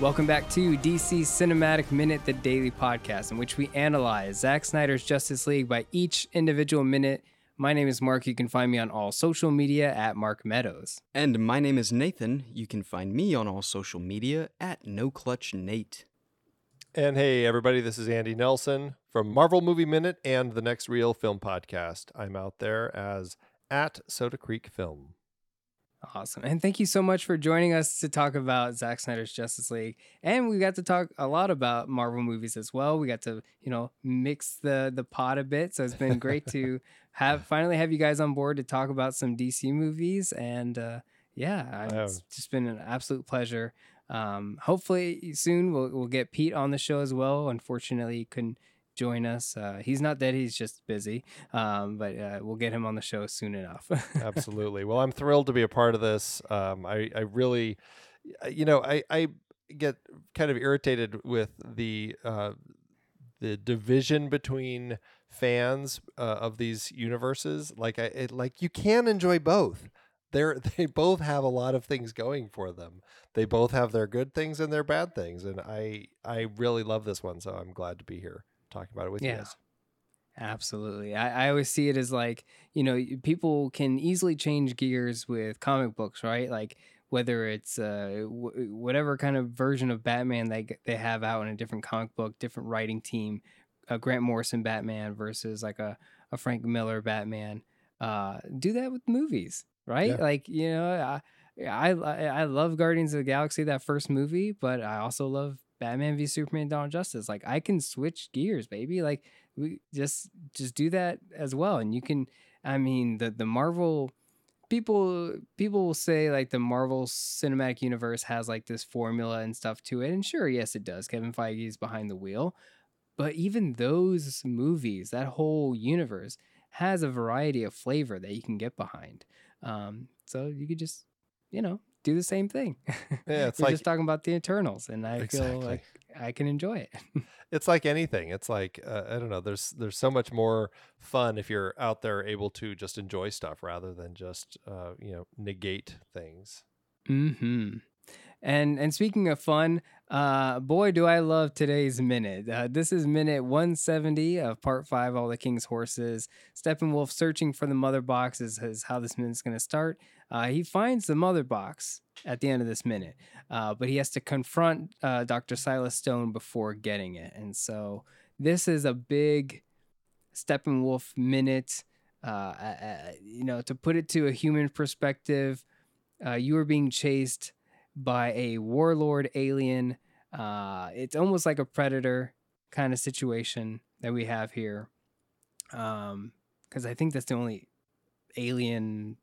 Welcome back to DC Cinematic Minute, the daily podcast, in which we analyze Zack Snyder's Justice League by each individual minute. My name is Mark. You can find me on all social media at Mark Meadows. And my name is Nathan. You can find me on all social media at No Clutch Nate. And hey, everybody, this is Andy Nelson from Marvel Movie Minute and the Next Reel Film Podcast. I'm out there as at Soda Creek Film. Awesome. And thank you so much for joining us to talk about Zack Snyder's Justice League. And we got to talk a lot about Marvel movies as well. We got to, you know, mix the the pot a bit. So it's been great to have finally have you guys on board to talk about some DC movies. And uh yeah, it's just been an absolute pleasure. Um, hopefully soon we'll we'll get Pete on the show as well. Unfortunately, he couldn't join us. Uh, he's not dead; he's just busy. Um, but uh, we'll get him on the show soon enough. Absolutely. Well, I'm thrilled to be a part of this. Um, I I really, you know, I I get kind of irritated with the uh, the division between fans uh, of these universes. Like I it, like you can enjoy both they're they both have a lot of things going for them. They both have their good things and their bad things, and I I really love this one, so I'm glad to be here talking about it with yeah. you guys. Absolutely. I, I always see it as like, you know, people can easily change gears with comic books, right? Like whether it's uh, w- whatever kind of version of Batman they they have out in a different comic book, different writing team, a Grant Morrison Batman versus like a, a Frank Miller Batman. Uh, do that with movies right? Yeah. Like you know, I, I I love Guardians of the Galaxy that first movie, but I also love Batman v Superman: Dawn of Justice. Like I can switch gears, baby. Like we just just do that as well, and you can. I mean, the the Marvel people people will say like the Marvel Cinematic Universe has like this formula and stuff to it, and sure, yes, it does. Kevin Feige is behind the wheel, but even those movies, that whole universe has a variety of flavor that you can get behind. Um, so you could just, you know, do the same thing. Yeah, it's like just talking about the Eternals, and I exactly. feel like I can enjoy it. it's like anything. It's like uh, I don't know. There's there's so much more fun if you're out there able to just enjoy stuff rather than just uh, you know negate things. Hmm. And and speaking of fun, uh, boy, do I love today's minute. Uh, this is minute 170 of part five, All the King's Horses. Steppenwolf searching for the mother box is, is how this minute's going to start. Uh, he finds the mother box at the end of this minute, uh, but he has to confront uh, Dr. Silas Stone before getting it. And so this is a big Steppenwolf minute. Uh, you know, to put it to a human perspective, you are being chased by a warlord alien. Uh, it's almost like a predator kind of situation that we have here. Um, because I think that's the only alien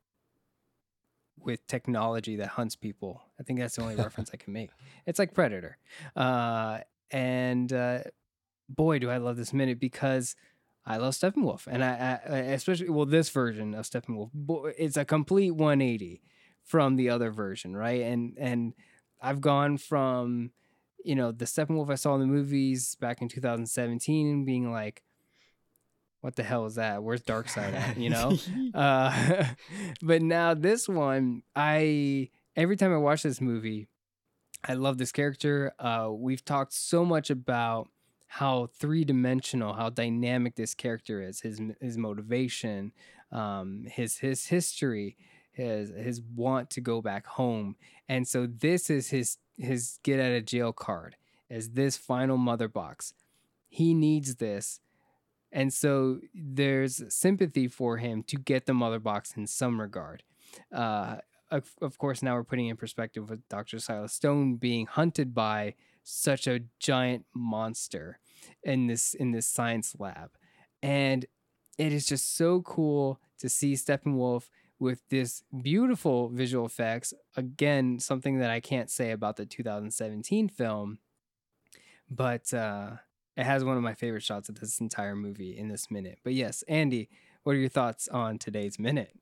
with technology that hunts people. I think that's the only reference I can make. It's like Predator. Uh, and uh, boy, do I love this minute because I love Steppenwolf, and I, I especially well this version of Steppenwolf. It's a complete 180 from the other version, right? And and I've gone from you know the Steppenwolf I saw in the movies back in 2017 being like what the hell is that? Where's Darkseid at? You know? uh, but now this one, I every time I watch this movie, I love this character. Uh, we've talked so much about how three dimensional, how dynamic this character is, his his motivation, um, his his history, his his want to go back home. And so this is his his get out of jail card as this final mother box. He needs this. And so there's sympathy for him to get the mother box in some regard. Uh, of, of course, now we're putting in perspective with Dr. Silas Stone being hunted by such a giant monster in this in this science lab. And it is just so cool to see Steppenwolf with this beautiful visual effects. Again, something that I can't say about the 2017 film, but uh, it has one of my favorite shots of this entire movie in this minute. But yes, Andy, what are your thoughts on today's minute?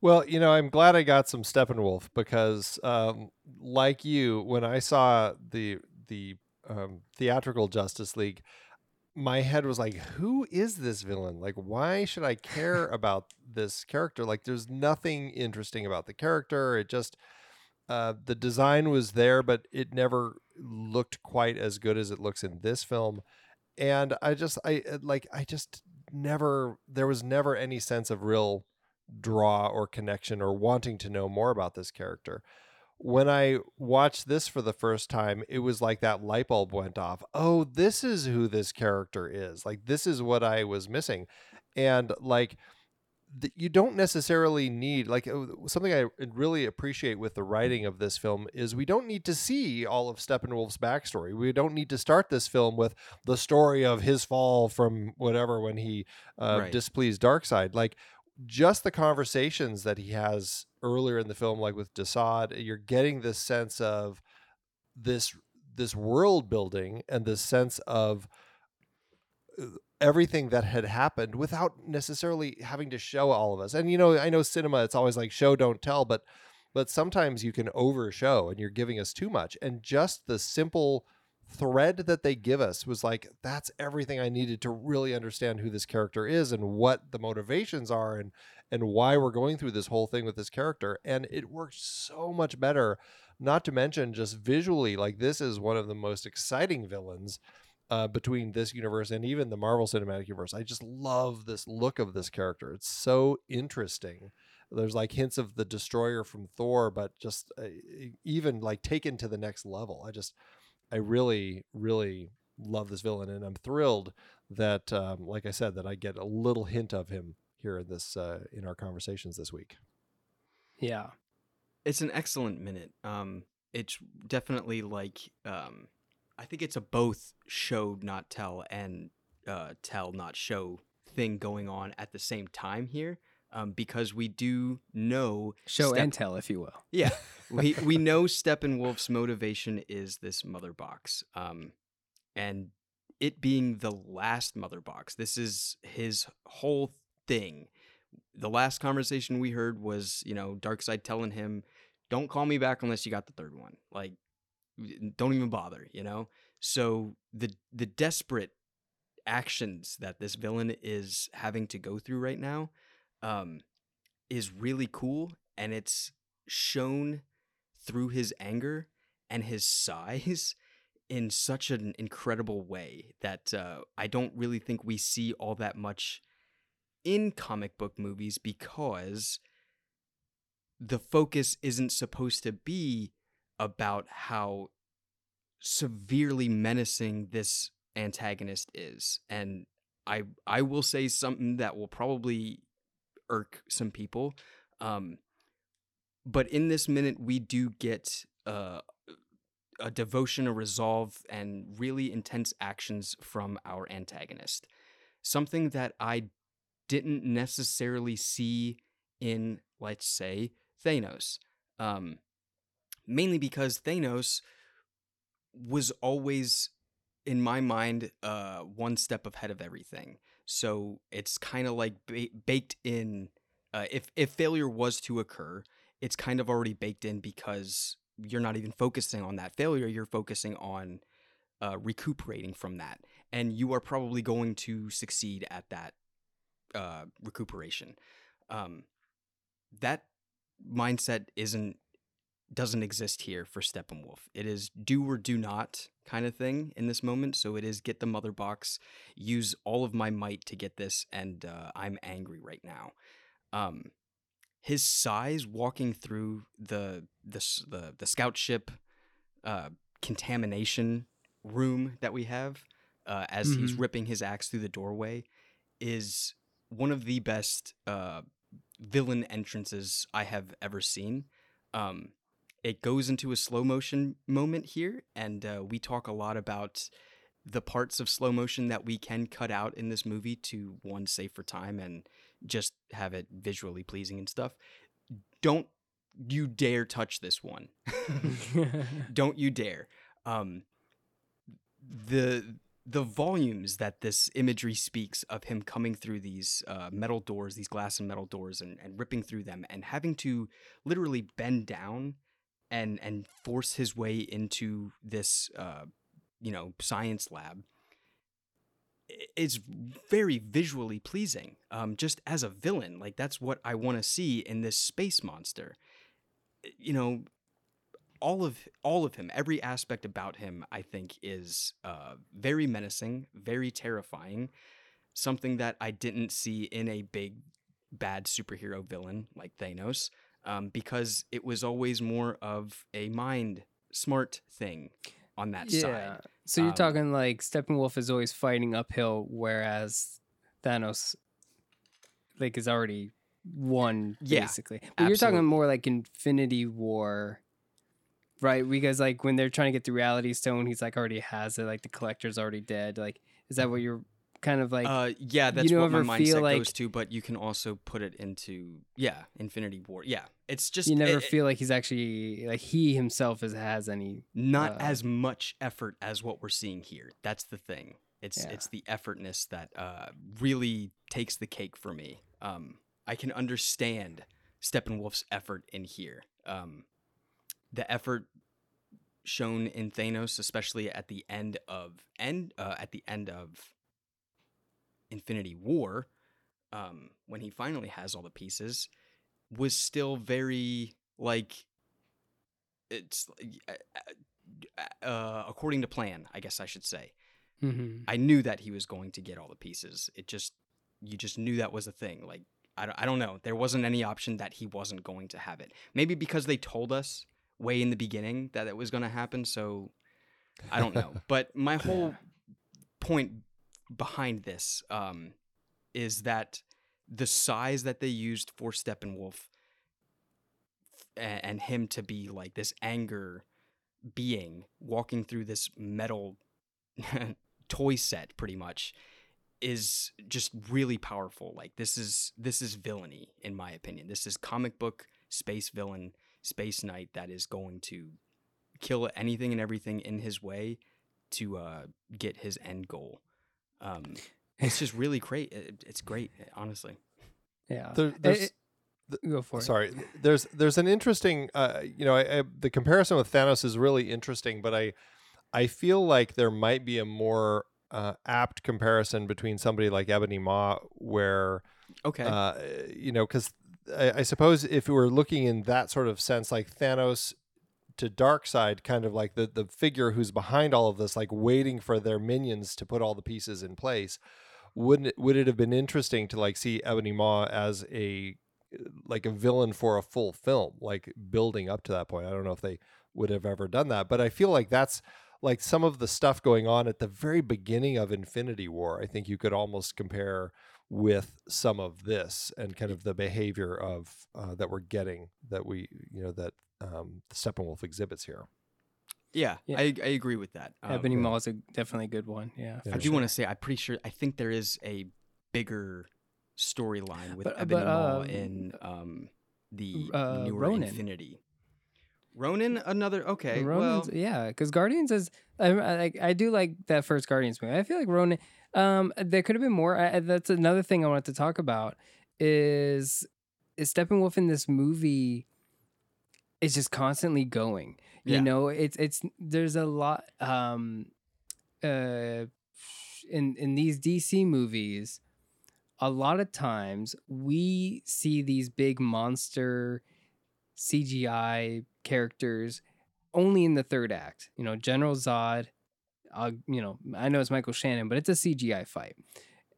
Well, you know, I'm glad I got some Steppenwolf because, um, like you, when I saw the the um, theatrical Justice League, my head was like, who is this villain? Like, why should I care about this character? Like, there's nothing interesting about the character. It just, uh, the design was there, but it never looked quite as good as it looks in this film and i just i uh, like i just never there was never any sense of real draw or connection or wanting to know more about this character. When i watched this for the first time it was like that light bulb went off. Oh this is who this character is. Like this is what i was missing. And like th- you don't necessarily need like uh, something I really appreciate with the writing of this film is we don't need to see all of Steppenwolf's backstory. We don't need to start this film with the story of his fall from whatever when he uh, Right. displeased Darkseid. Like just the conversations that he has earlier in the film, like with Desaad, you're getting this sense of this this world building and this sense of uh, everything that had happened without necessarily having to show all of us. And you know, I know cinema it's always like show don't tell, but but sometimes you can overshow and you're giving us too much. And just the simple thread that they give us was like that's everything I needed to really understand who this character is and what the motivations are and and why we're going through this whole thing with this character and it worked so much better not to mention just visually like this is one of the most exciting villains uh, between this universe and even the Marvel Cinematic Universe. I just love this look of this character. It's so interesting. There's like hints of the Destroyer from Thor, but just uh, even like taken to the next level. I just, I really, really love this villain, and I'm thrilled that, um, like I said, that I get a little hint of him here in this uh, in our conversations this week. Yeah. It's an excellent minute. Um, it's definitely like um, I think it's a both show not tell and uh, tell not show thing going on at the same time here. Um, because we do know Show and tell, if you will. Yeah, we we know Steppenwolf's motivation is this mother box, um, and it being the last mother box. This is his whole thing. The last conversation we heard was, you know, Darkseid telling him, "Don't call me back unless you got the third one. Like, don't even bother." You know. So the the desperate actions that this villain is having to go through right now um, is really cool, and it's shown through his anger and his size in such an incredible way that uh, I don't really think we see all that much in comic book movies because the focus isn't supposed to be about how severely menacing this antagonist is and I I will say something that will probably irk some people um but in this minute we do get uh, a devotion a resolve and really intense actions from our antagonist. Something that i didn't necessarily see in let's say thanos um, mainly because thanos was always in my mind uh, one step ahead of everything. So it's kind of like ba- baked in uh, if if failure was to occur it's kind of already baked in because you're not even focusing on that failure you're focusing on uh, recuperating from that. And you are probably going to succeed at that uh, recuperation. Um, that mindset isn't doesn't exist here for Steppenwolf. It is do or do not kind of thing in this moment. So it is get the mother box, use all of my might to get this, and uh, I'm angry right now. Um, his size walking through the the the, the scout ship uh, contamination room that we have uh, as he's Mhm. ripping his axe through the doorway is one of the best uh, villain entrances I have ever seen. Um, it goes into a slow motion moment here, and uh, we talk a lot about the parts of slow motion that we can cut out in this movie to one save for time and just have it visually pleasing and stuff. Don't you dare touch this one. Don't you dare. Um, the the volumes that this imagery speaks of him coming through these uh, metal doors, these glass and metal doors, and, and ripping through them, and having to literally bend down and and force his way into this uh, you know science lab is very visually pleasing. Um, just as a villain, like that's what I want to see in this space monster. You know, all of all of him, every aspect about him, I think is uh, very menacing, very terrifying. Something that I didn't see in a big bad superhero villain like Thanos, um, because it was always more of a mind smart thing on that side. So you're Um, talking like Steppenwolf is always fighting uphill, whereas Thanos like is already won Yeah, basically. But you're talking more like Infinity War, right? Because like when they're trying to get the Reality Stone, he's like already has it. Like the collector's already dead. Like is that what you're kind of like? uh, yeah, that's don't what my mindset feel goes to. But you can also put it into yeah, Infinity War. Yeah, it's just you never it- it- feel like he's actually like he himself is, has any. not uh, as much effort as what we're seeing here. That's the thing. It's Yeah. it's the effortness that uh, really takes the cake for me. Um, I can understand Steppenwolf's effort in here. Um, the effort shown in Thanos, especially at the end of end uh, at the end of Infinity War, um, when he finally has all the pieces, was still very like it's uh, uh, according to plan. I guess I should say. Mhm. I knew that he was going to get all the pieces. It just you just knew that was a thing. Like I don't, I don't know. There wasn't any option that he wasn't going to have it. Maybe because they told us way in the beginning that it was going to happen. So I don't know. but my whole point behind this um, is that the size that they used for Steppenwolf a- and him to be like this anger being walking through this metal toy set pretty much is just really powerful. Like this is this is villainy in my opinion. This is comic book space villain space knight that is going to kill anything and everything in his way to uh, get his end goal um, it's just really great it, it's great honestly Yeah. There, there's, it- go for it. sorry, there's there's an interesting, uh, you know, I, I, the comparison with Thanos is really interesting, but I I feel like there might be a more uh, apt comparison between somebody like Ebony Maw, where okay uh, you know, because I, I suppose if we were looking in that sort of sense, like Thanos to Darkseid kind of like the the figure who's behind all of this, like waiting for their minions to put all the pieces in place. Wouldn't it, would it have been interesting to like see Ebony Maw as a like a villain for a full film, like building up to that point? I don't know if they would have ever done that, but I feel like that's like some of the stuff going on at the very beginning of Infinity War. I think you could almost compare with some of this and kind of the behavior of uh, that we're getting that we you know that um, the Steppenwolf exhibits here. yeah, Yeah. I, I agree with that um, Ebony yeah. Maw is a, definitely a good one. Yeah. Yeah. I do want to say I'm pretty sure I think there is a bigger storyline with But- uh, Ebony but, Maw um, in um, the uh, newer Ronin. Infinity. Ronin, another okay. Ronan's, well, yeah, because Guardians is I, I like I do like that first Guardians movie. I feel like Ronan. Um, there could have been more. I, I- that's another thing I wanted to talk about. Is is Steppenwolf in this movie? Is just constantly going. You Yeah. know, it's it's there's a lot. Um, uh, in in these DC movies, a lot of times we see these big monster CGI characters only in the third act. You know, General Zod. Uh, you know, I know it's Michael Shannon, but it's a CGI fight.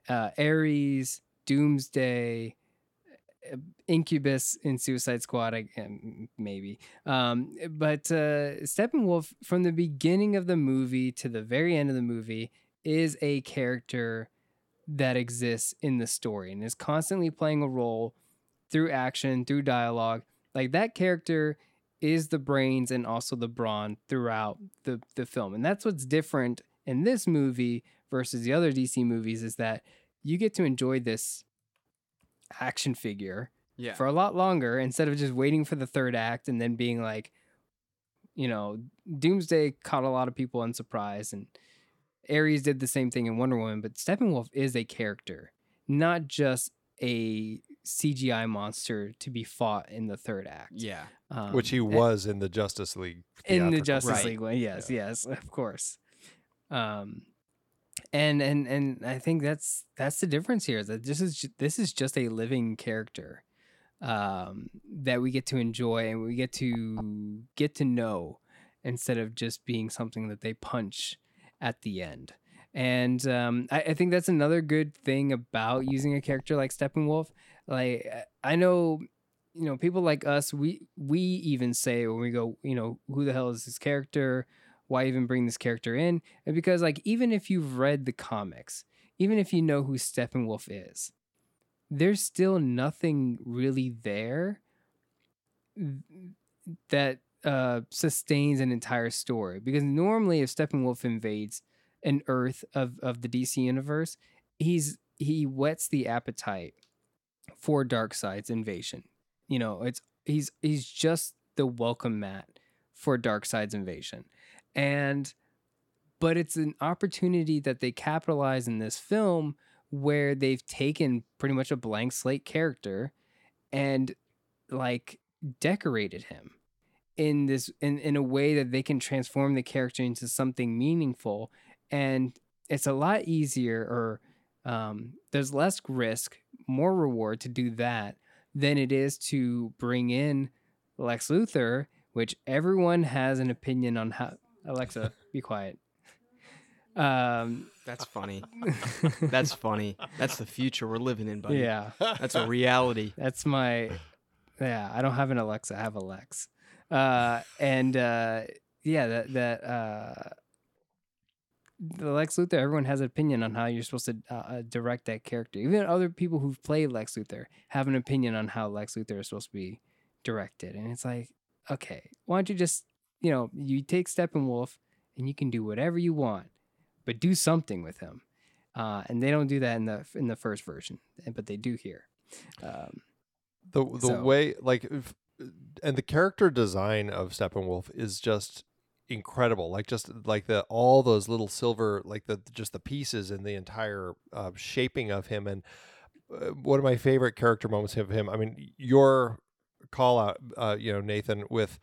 Uh, Ares, Doomsday, Incubus in Suicide Squad, I, um, maybe. Um, but uh, Steppenwolf, from the beginning of the movie to the very end of the movie, is a character that exists in the story and is constantly playing a role through action, through dialogue. Like that character is the brains and also the brawn throughout the, the film. And that's what's different in this movie versus the other DC movies is that you get to enjoy this action figure yeah, for a lot longer instead of just waiting for the third act and then being like, you know, Doomsday caught a lot of people unsurprised and Ares did the same thing in Wonder Woman, but Steppenwolf is a character, not just a CGI monster to be fought in the third act. yeah, Um, which he a- was in the Justice League. in the Justice Right. League one. Yes, yes, of course. Um, and and and I think that's that's the difference here. is That this is this is just a living character. um, that we get to enjoy and we get to get to know instead of just being something that they punch at the end. And um, I, I think that's another good thing about using a character like Steppenwolf. Like I know, you know, people like us, we we even say when we go, you know, who the hell is this character? Why even bring this character in? And because like even if you've read the comics, even if you know who Steppenwolf is, there's still nothing really there that uh, sustains an entire story. Because normally, if Steppenwolf invades an Earth of of the DC universe, he's he whets the appetite for Darkseid's invasion. You know, it's he's he's just the welcome mat for Darkseid's invasion, and but it's an opportunity that they capitalize in this film where they've taken pretty much a blank slate character and like decorated him in this in, in a way that they can transform the character into something meaningful. And it's a lot easier or um, there's less risk more reward to do that than it is to bring in lex luthor which everyone has an opinion on how alexa be quiet um That's funny. That's funny. That's the future we're living in, buddy. yeah That's a reality. That's my yeah, I don't have an Alexa, I have a Lex. Uh and uh yeah, that that uh the Lex Luthor, everyone has an opinion on how you're supposed to uh, uh, direct that character. Even other people who've played Lex Luthor have an opinion on how Lex Luthor is supposed to be directed. And it's like, okay, why don't you just, you know, you take Steppenwolf and you can do whatever you want, but do something with him. Uh, and they don't do that in the in the first version, but they do here. Um, the the So- way like if, and the character design of Steppenwolf is just incredible like just like the all those little silver like the just the pieces and the entire uh, shaping of him and uh, one of my favorite character moments of him i mean your call out uh, you know nathan with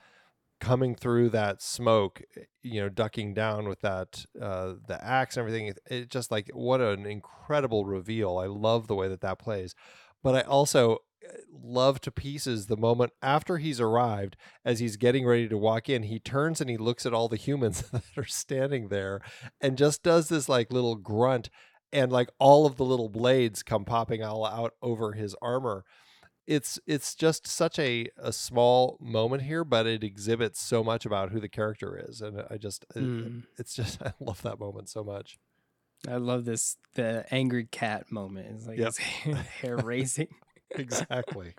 coming through that smoke you know ducking down with that uh the axe and everything it, it just like what an incredible reveal. I love the way that that plays. But i also uh, love to pieces the moment after he's arrived as he's getting ready to walk in he turns and he looks at all the humans that are standing there and just does this like little grunt and like all of the little blades come popping all out over his armor it's it's just such a a small moment here but it exhibits so much about who the character is and i just it- mm. it's just i love that moment so much I love this the angry cat moment. It's like Yep. his hair raising. exactly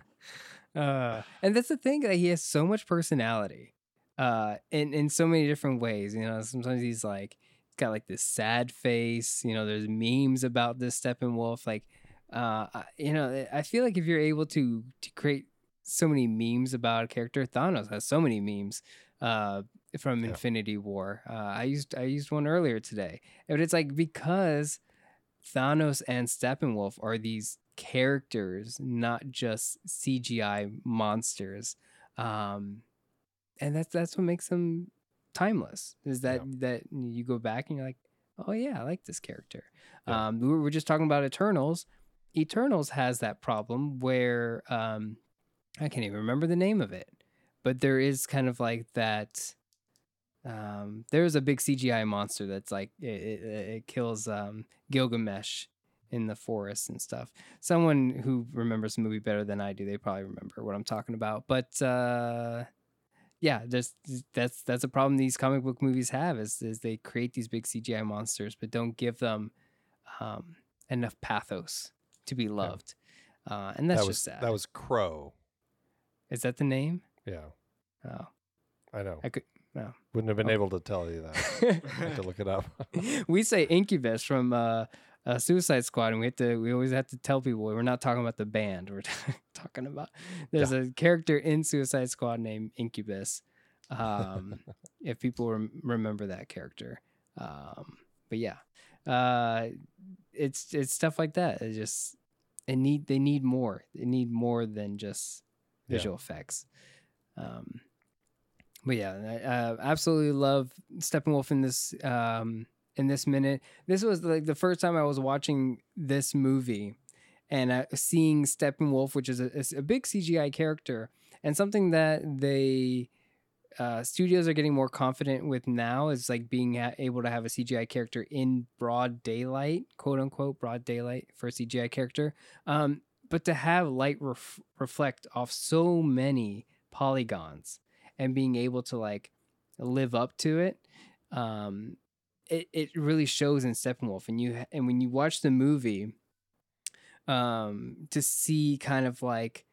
Uh, and that's the thing that he has so much personality, uh, in in so many different ways. You know, sometimes he's like he's got like this sad face. You know, there's memes about this Steppenwolf. Like, uh, you know, I feel like if you're able to to create so many memes about a character, Thanos has so many memes. Uh, from Yeah. Infinity War, uh, I used I used one earlier today, but it's like because Thanos and Steppenwolf are these characters, not just CGI monsters. Um, and that's that's what makes them timeless. Is that that you go back and you're like, oh yeah, I like this character. Yeah. Um, we were just talking about Eternals. Eternals has that problem where um, I can't even remember the name of it, but there is kind of like that. Um, there's a big CGI monster that's like it, it, it kills um, Gilgamesh in the forest and stuff. Someone who remembers the movie better than I do, they probably remember what I'm talking about. But uh, yeah, just that's that's a problem these comic book movies have is is they create these big CGI monsters, but don't give them um, enough pathos to be loved, uh, and that's that was just sad. that was crow is that the name? yeah Oh, i know I could. No. wouldn't have been Oh. able to tell you that have to look it up we say Incubus from uh, uh, Suicide Squad, and we have to. We always have to tell people we're not talking about the band. We're talking about there's a character in Suicide Squad named Incubus. Um, if people rem- remember that character, um, but yeah, uh, it's it's stuff like that. It just it need they need more. They need more than just Yeah. visual effects. Um, but yeah, I uh, absolutely love Steppenwolf in this um, in this minute. This was like the first time I was watching this movie, and uh, seeing Steppenwolf, which is a, is a big CGI character, and something that they uh, studios are getting more confident with now is like being able to have a CGI character in broad daylight, quote unquote, broad daylight for a CGI character. Um, but to have light ref- reflect off so many polygons and being able to like live up to it, um, it, it really shows in Steppenwolf. And you and when you watch the movie, um, to see kind of like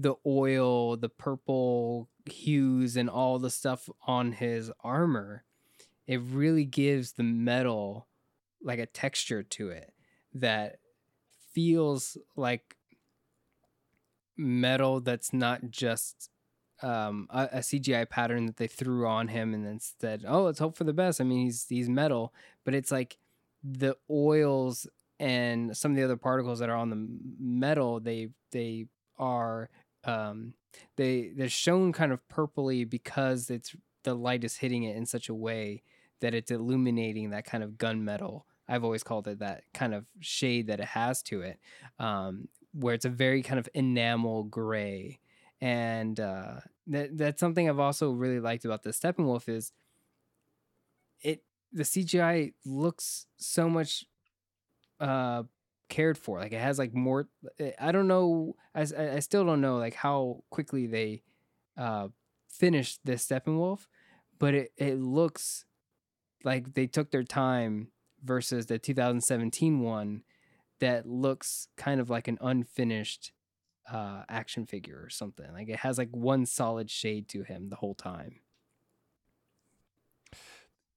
the oil, the purple hues, and all the stuff on his armor, it really gives the metal like a texture to it that feels like metal that's not just um, a, a, CGI pattern that they threw on him and then said, "Oh, let's hope for the best." I mean, he's he's metal, but it's like the oils and some of the other particles that are on the metal. They they are um, they they're shown kind of purpley because it's the light is hitting it in such a way that it's illuminating that kind of gunmetal. I've always called it that kind of shade that it has to it, um, where it's a very kind of enamel gray. And uh, that that's something I've also really liked about the Steppenwolf is it the CGI looks so much uh, cared for. Like it has like more. Eh, I don't know. I, I still don't know like how quickly they uh, finished this Steppenwolf, but it it looks like they took their time versus the 2017 one that looks kind of like an unfinished uh, action figure or something. Like it has like one solid shade to him the whole time.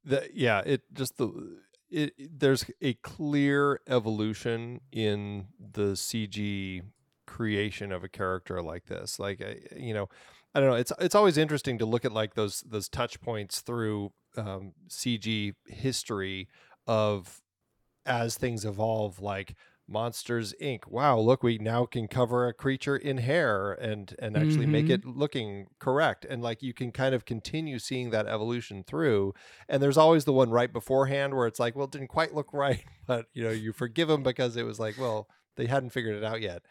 The, yeah, it just the it, there's a clear evolution in the CG creation of a character like this. Like, you know, I don't know. It's it's always interesting to look at like those those touch points through um, CG history of as things evolve. Like Monsters Inc. Wow, look, we now can cover a creature in hair and and actually mm-hmm. make it looking correct. And like you can kind of continue seeing that evolution through. And there's always the one right beforehand where it's like, well, it didn't quite look right, but you know, you forgive them because it was like, well, they hadn't figured it out yet.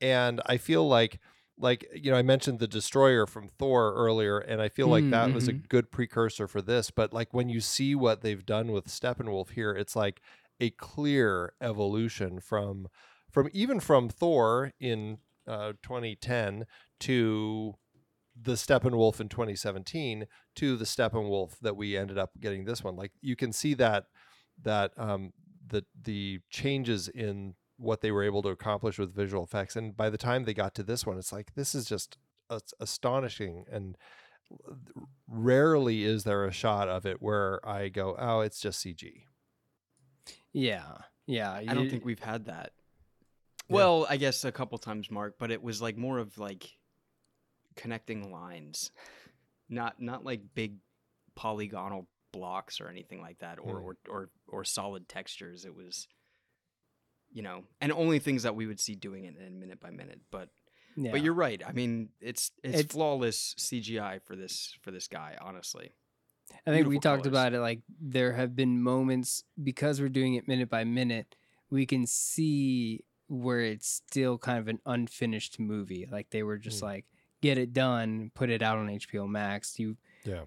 And I feel like like you know i mentioned the destroyer from thor earlier and i feel like that mm-hmm. was a mm-hmm. good precursor for this but like when you see what they've done with steppenwolf here it's like a clear evolution from from even from Thor in uh, 2010 to the Steppenwolf in 2017 to the Steppenwolf that we ended up getting this one. Like you can see that that um, the the changes in what they were able to accomplish with visual effects, and by the time they got to this one, it's like this is just astonishing and rarely is there a shot of it where I go, oh, it's just CG. Yeah. Yeah. I don't think we've had that. Yeah. Well, I guess a couple times, Mark, but it was like more of like connecting lines, not not like big polygonal blocks or anything like that, or mm. or, or or solid textures. It was, you know, and only things that we would see doing it in minute by minute. But yeah. but you're right. I mean, it's, it's it's flawless CGI for this for this guy. Honestly. I think we talked about it like there have been moments because we're doing it minute by minute, we can see where it's still kind of an unfinished movie. Like they were just mm. like, get it done, put it out on HBO Max. You yeah.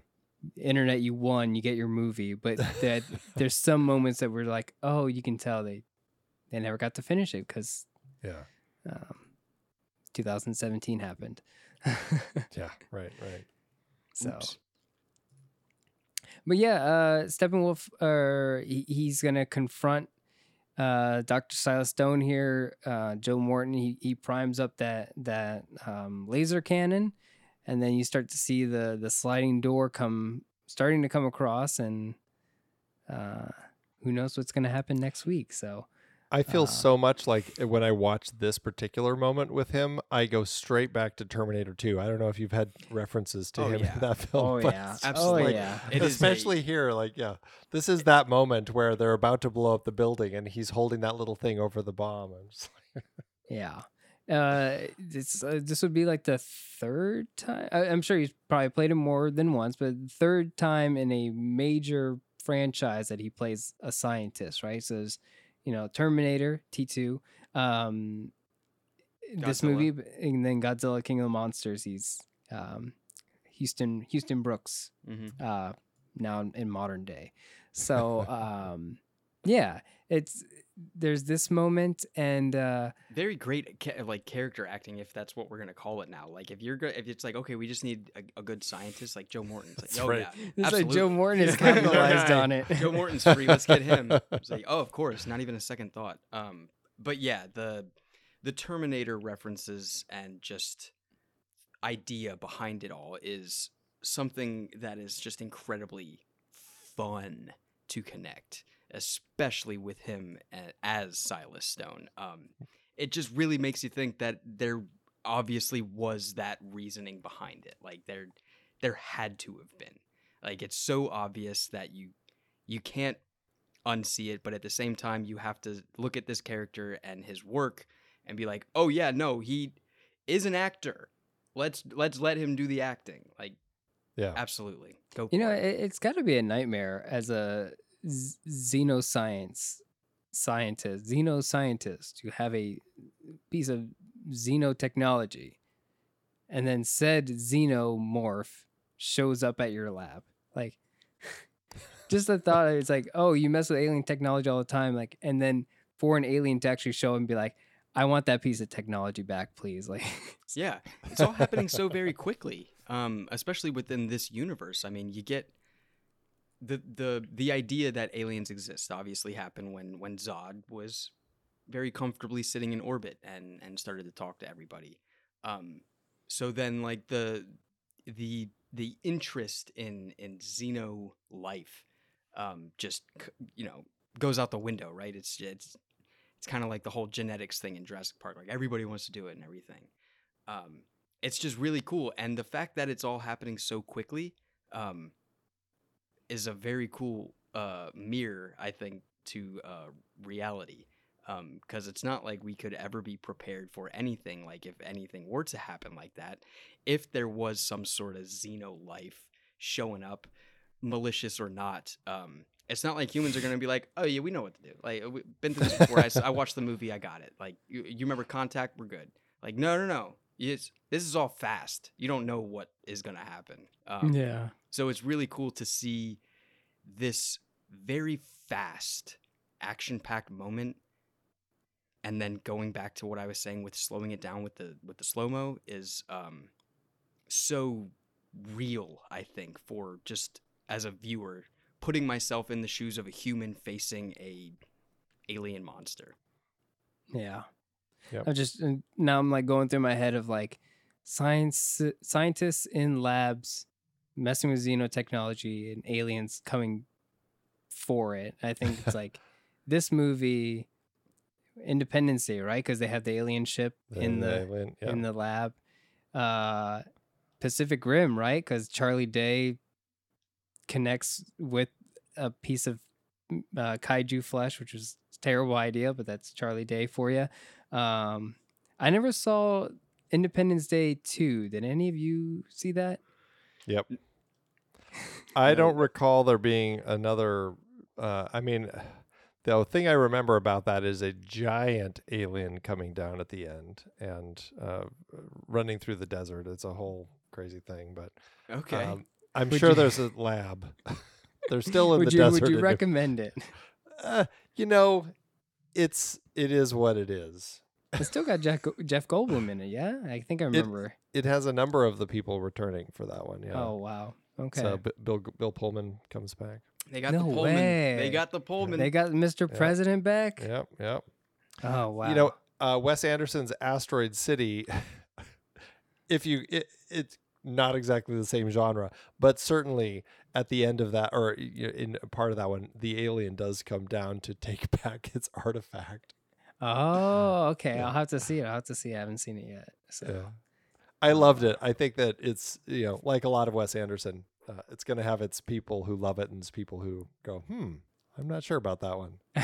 Internet you won, you get your movie. But that there's some moments that were like, oh, you can tell they they never got to finish it because yeah. Um, 2017 happened. yeah, right, right. So Oops. But yeah, uh, Steppenwolf, uh, he, he's gonna confront uh, Dr. Silas Stone here. Uh, Joe Morton, he, he primes up that that um, laser cannon, and then you start to see the the sliding door come starting to come across, and uh, who knows what's gonna happen next week? So I feel uh, so much like eh, when I watch this particular moment with him, I go straight back to Terminator 2. I don't know if you've had references to oh, him yeah. in that film. Oh, yeah. Absolutely. Oh, yeah. Especially a... here, like, yeah, this is that moment where they're about to blow up the building and he's holding that little thing over the bomb. Like... yeah. Uh, this, uh, this would be like the third time. I, I'm sure he's probably played it more than once, but third time in a major franchise that he plays a scientist, right? So there's you know, Terminator T2, um, this movie, and then Godzilla King of the Monsters. He's um, Houston Houston Brooks hmm uh, now in- in modern day. So um, yeah, it's there's this moment and uh, Very great, ca- like character acting, if that's what we're gonna call it now. Like if you're good, if it's like okay, we just need a, a good scientist like Joe Morton. It's like, That's oh right. yeah, it's like Joe. Morton has Yeah. capitalized on it. Joe Morton's free. Let's get him. It's like, oh, of course, not even a second thought. Um, but yeah, the the Terminator references and just idea behind it all is something that is just incredibly fun to connect, especially with him as Silas Stone. Um, it just really makes you think that there obviously was that reasoning behind it. Like there, there had to have been. Like it's so obvious that you you can't unsee it, but at the same time you have to look at this character and his work and be like, "Oh yeah, no, he is an actor. Let's let's let him do the acting." Like Yeah. absolutely. Go You know, it, it. it's got to be a nightmare as a xenoscience scientist, xenoscientist, You have a piece of xenotechnology, and then said xenomorph shows up at your lab. Like, just the thought it's like, oh, you mess with alien technology all the time, like, and then for an alien to actually show and be like, I want that piece of technology back, please. Like, Yeah, it's all happening so very quickly, um, especially within this universe. I mean, you get the the the idea that aliens exist obviously happened when when Zod was very comfortably sitting in orbit and and started to talk to everybody. Um, so then, like the the the interest in in xeno life um, just you know goes out the window, right? It's it's it's kind of like the whole genetics thing in Jurassic Park. Like everybody wants to do it and everything um, it's just really cool and the fact that it's all happening so quickly um, is a very cool uh, mirror i think to uh, reality. Because it's not like we could ever be prepared for anything like if anything were to happen like that. If there was some sort of xeno life showing up malicious or not um, it's not like humans are going to be like oh yeah we know what to do. Like we've been through this before I watched the movie i got it. Like you, you remember contact? We're good. Like no no no. It's, this is all fast. You don't know what is going to happen. Um, yeah. So it's really cool to see this very fast action packed moment and then going back to what I was saying with slowing it down with the with the slow-mo is um so real I think for just as a viewer putting myself in the shoes of a human facing a alien monster. Yeah. Yep. I'm just now I'm like going through my head of like science scientists in labs messing with xenotechnology and aliens coming for it. I think it's like this movie Independence Day, right? Because they have the alien ship in the alien, yeah. in the lab. Uh Pacific Rim, right? Because Charlie Day connects with a piece of uh, kaiju flesh, which was a terrible idea, but that's Charlie Day for you. Um, I never saw Independence Day 2. Did any of you see that? Yep. I don't recall there being another. Uh, I mean, the thing I remember about that is a giant alien coming down at the end and uh, running through the desert. It's a whole crazy thing, but Okay. um, I'm Would sure you- there's a lab. They're still in would the you desert. would you recommend it? uh, you know, it's it is what it is. It's still got Jeff, Jeff Goldblum in it, yeah? I think I remember. It has a number of the people returning for that one. Yeah. Oh, wow. Okay. So B- Bill Bill Pullman comes back. they got no the Pullman. They got the Pullman. they got Mr. Yeah. President back? Yep. Yep. Oh, wow. You know, uh, Wes Anderson's Asteroid City. if you, it, it's not exactly the same genre, but certainly at the end of that, or in part of that one, the alien does come down to take back its artifact. Oh, okay. Yeah. I'll have to see it. I'll have to see it. I haven't seen it yet. So Yeah. I loved it. I think that it's you know like a lot of Wes Anderson, uh, it's going to have its people who love it and its people who go, hmm, I'm not sure about that one.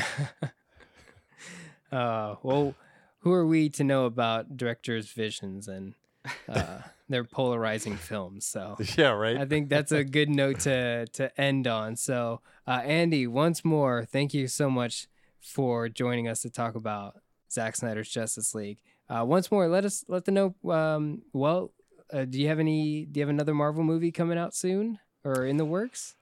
uh, well, who are we to know about directors' visions and uh, their polarizing films? So yeah, right. I think that's a good note to to end on. So, uh, Andy, once more, thank you so much for joining us to talk about Zack Snyder's Justice League. Uh, once more, let us let them know. Um, well, uh, do you have any? Do you have another Marvel movie coming out soon or in the works?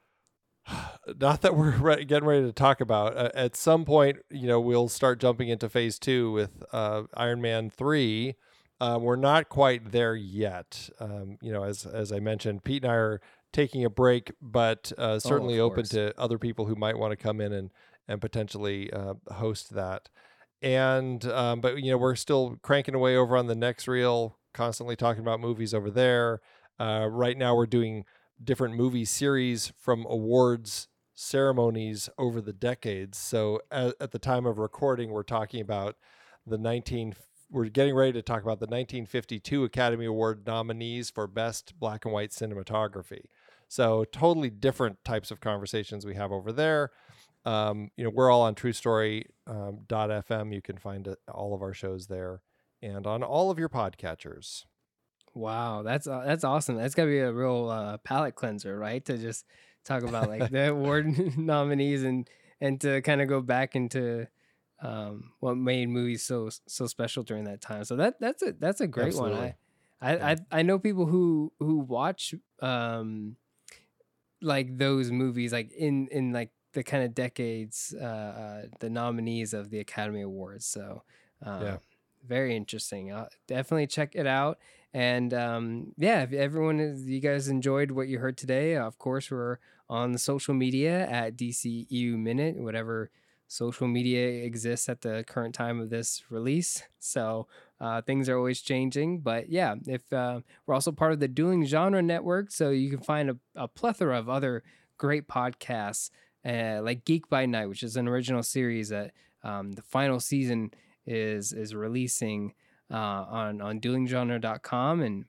Not that we're re- getting ready to talk about. Uh, at some point, you know, we'll start jumping into phase two with uh, Iron Man three. Um, we're not quite there yet. Um, you know, as as I mentioned, Pete and I are taking a break, but uh, certainly open course. to other people who might want to come in and and potentially uh, host that. And um, but you know, we're still cranking away over on the next reel, constantly talking about movies over there. Uh, right now, we're doing different movie series from awards ceremonies over the decades. So at, at the time of recording, we're talking about the 19 we're getting ready to talk about the 1952 Academy Award nominees for best black and white cinematography. So totally different types of conversations we have over there. Um, you know, we're all on TrueStory um, .fm. You can find uh, all of our shows there and on all of your podcatchers. Wow, that's uh, that's awesome. That's gotta be a real uh, palate cleanser, right? To just talk about like the award nominees and and to kind of go back into um, what made movies so so special during that time. So that that's a that's a great one. I I, Yeah. I I know people who who watch um like those movies like in in like the kind of decades uh, uh the nominees of the Academy Awards. So um, Yeah. very interesting. Uh, definitely check it out. And um, yeah, if everyone is, you guys enjoyed what you heard today, of course, we're on the social media at DCEU Minute, whatever social media exists at the current time of this release. So uh, things are always changing. But yeah, if uh, we're also part of the Dueling Genre Network, so you can find a, a plethora of other great podcasts, uh, like Geek by Night, which is an original series that um, the final season is is releasing uh, on on duelinggenre.com and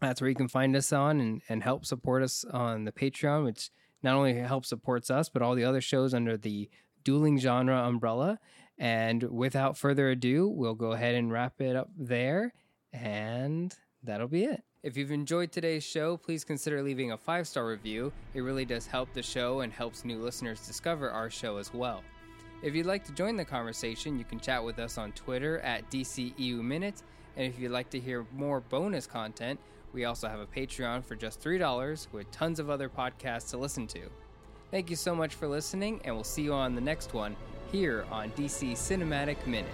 that's where you can find us on and, and help support us on the patreon which not only helps supports us but all the other shows under the dueling genre umbrella. And without further ado we'll go ahead and wrap it up there and that'll be it if you've enjoyed today's show please consider leaving a five star review it really does help the show and helps new listeners discover our show as well if you'd like to join the conversation, you can chat with us on Twitter at DCEU Minute. And if you'd like to hear more bonus content, we also have a Patreon for just $3 with tons of other podcasts to listen to. Thank you so much for listening, and we'll see you on the next one here on DC Cinematic Minute.